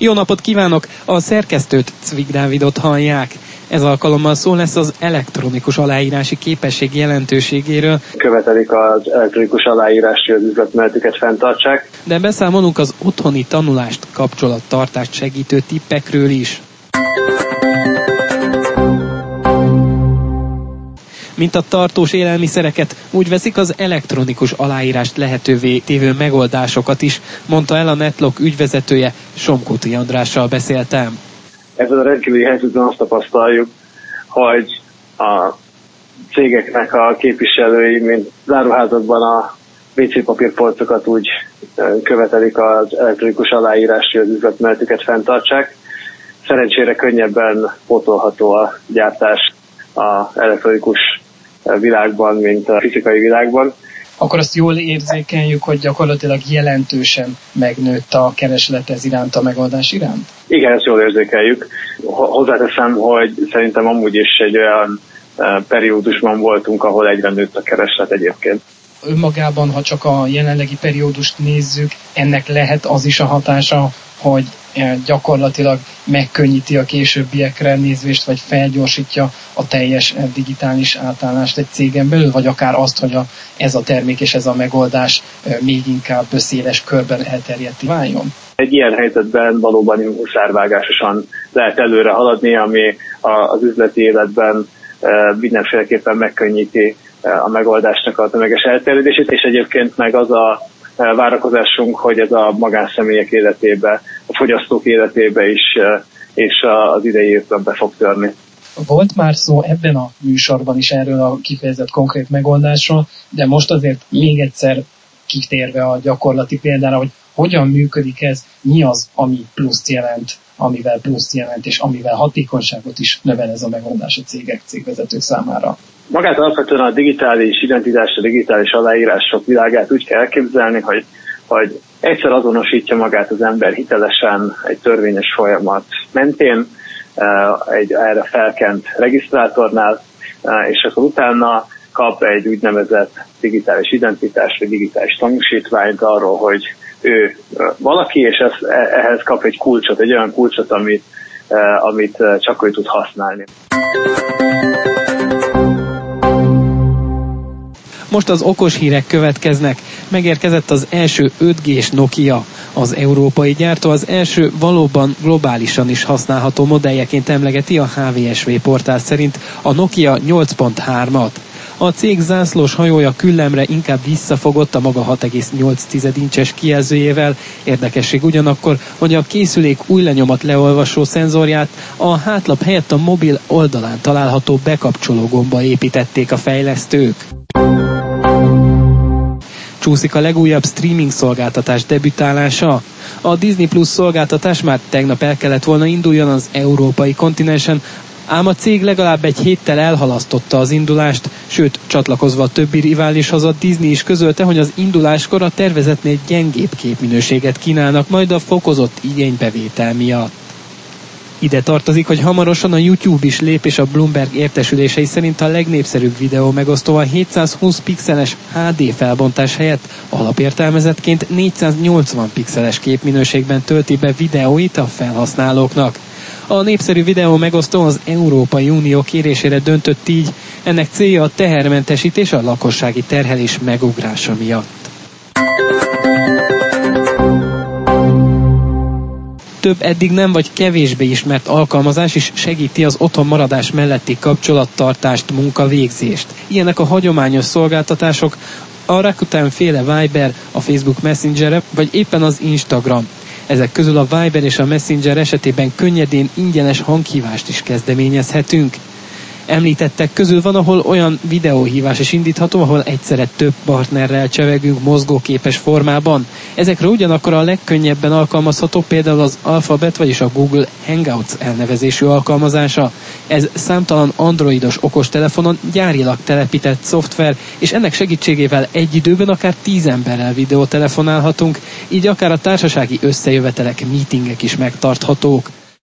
Jó napot kívánok! A szerkesztőt Cvig Dávidot hallják. Ez alkalommal szó lesz az elektronikus aláírási képesség jelentőségéről. Követelik az elektronikus aláírási az üzletmenetüket fenntartsák. De beszámolunk az otthoni tanulást, kapcsolattartást segítő tippekről is. Mint a tartós élelmiszereket, úgy veszik az elektronikus aláírást lehetővé tévő megoldásokat is, mondta el a Netlog ügyvezetője, Somkuti Andrással beszéltem. Ezzel a rendkívüli helyzetben azt tapasztaljuk, hogy a cégeknek a képviselői, mint záruházakban a WC papírpolcokat úgy követelik az elektronikus aláírásra, hogy az üzletmenetüket fenntartsák. Szerencsére könnyebben pótolható a gyártás a elektronikus világban, mint a fizikai világban. Akkor azt jól érzékeljük, hogy gyakorlatilag jelentősen megnőtt a kereslet ez iránt, a megoldás iránt? Igen, ezt jól érzékeljük. Hozzáteszem, hogy szerintem amúgy is egy olyan periódusban voltunk, ahol egyre nőtt a kereslet egyébként önmagában, ha csak a jelenlegi periódust nézzük, ennek lehet az is a hatása, hogy gyakorlatilag megkönnyíti a későbbiekre nézvést, vagy felgyorsítja a teljes e, digitális átállást egy cégen belül, vagy akár azt, hogy a, ez a termék és ez a megoldás e, még inkább széles körben elterjedt váljon? Egy ilyen helyzetben valóban huszárvágásosan lehet előre haladni, ami az üzleti életben mindenféleképpen megkönnyíti a megoldásnak a tömeges elterjedését, és egyébként meg az a várakozásunk, hogy ez a magánszemélyek életébe, a fogyasztók életébe is és az idei évben be fog törni. Volt már szó ebben a műsorban is erről a kifejezett konkrét megoldásról, de most azért még egyszer kitérve a gyakorlati példára, hogy hogyan működik ez, mi az, ami pluszt jelent, amivel pluszt jelent, és amivel hatékonyságot is növel ez a megoldás a cégek, cégvezetők számára. Magát alapvetően a digitális identitás, a digitális aláírások világát úgy kell elképzelni, hogy, hogy egyszer azonosítja magát az ember hitelesen egy törvényes folyamat mentén, eh, egy erre felkent regisztrátornál, eh, és akkor utána kap egy úgynevezett digitális identitás, vagy digitális tanúsítványt arról, hogy ő valaki, és ez, ehhez kap egy kulcsot, egy olyan kulcsot, amit, amit csak ő tud használni. Most az okos hírek következnek. Megérkezett az első 5G-s Nokia. Az európai gyártó az első valóban globálisan is használható modelljeként emlegeti a HVSV portál szerint a Nokia 8.3-at. A cég zászlós hajója küllemre inkább visszafogott a maga 6,8 incses kijelzőjével. Érdekesség ugyanakkor, hogy a készülék új lenyomat leolvasó szenzorját a hátlap helyett a mobil oldalán található bekapcsoló gomba építették a fejlesztők csúszik a legújabb streaming szolgáltatás debütálása. A Disney Plus szolgáltatás már tegnap el kellett volna induljon az európai kontinensen, ám a cég legalább egy héttel elhalasztotta az indulást, sőt, csatlakozva a többi riválishoz a Disney is közölte, hogy az induláskor a tervezetnél gyengébb képminőséget kínálnak majd a fokozott igénybevétel miatt. Ide tartozik, hogy hamarosan a YouTube is lép, és a Bloomberg értesülései szerint a legnépszerűbb videó megosztó a 720 pixeles HD felbontás helyett alapértelmezetként 480 pixeles képminőségben tölti be videóit a felhasználóknak. A népszerű videó megosztó az Európai Unió kérésére döntött így, ennek célja a tehermentesítés a lakossági terhelés megugrása miatt. több eddig nem vagy kevésbé ismert alkalmazás is segíti az otthon maradás melletti kapcsolattartást, munkavégzést. Ilyenek a hagyományos szolgáltatások, a Rakuten féle Viber, a Facebook Messenger vagy éppen az Instagram. Ezek közül a Viber és a Messenger esetében könnyedén ingyenes hanghívást is kezdeményezhetünk. Említettek közül van, ahol olyan videóhívás is indítható, ahol egyszerre több partnerrel csevegünk mozgóképes formában. Ezekre ugyanakkor a legkönnyebben alkalmazható például az Alphabet, vagyis a Google Hangouts elnevezésű alkalmazása. Ez számtalan androidos okostelefonon gyárilag telepített szoftver, és ennek segítségével egy időben akár tíz emberrel videótelefonálhatunk, így akár a társasági összejövetelek, meetingek is megtarthatók.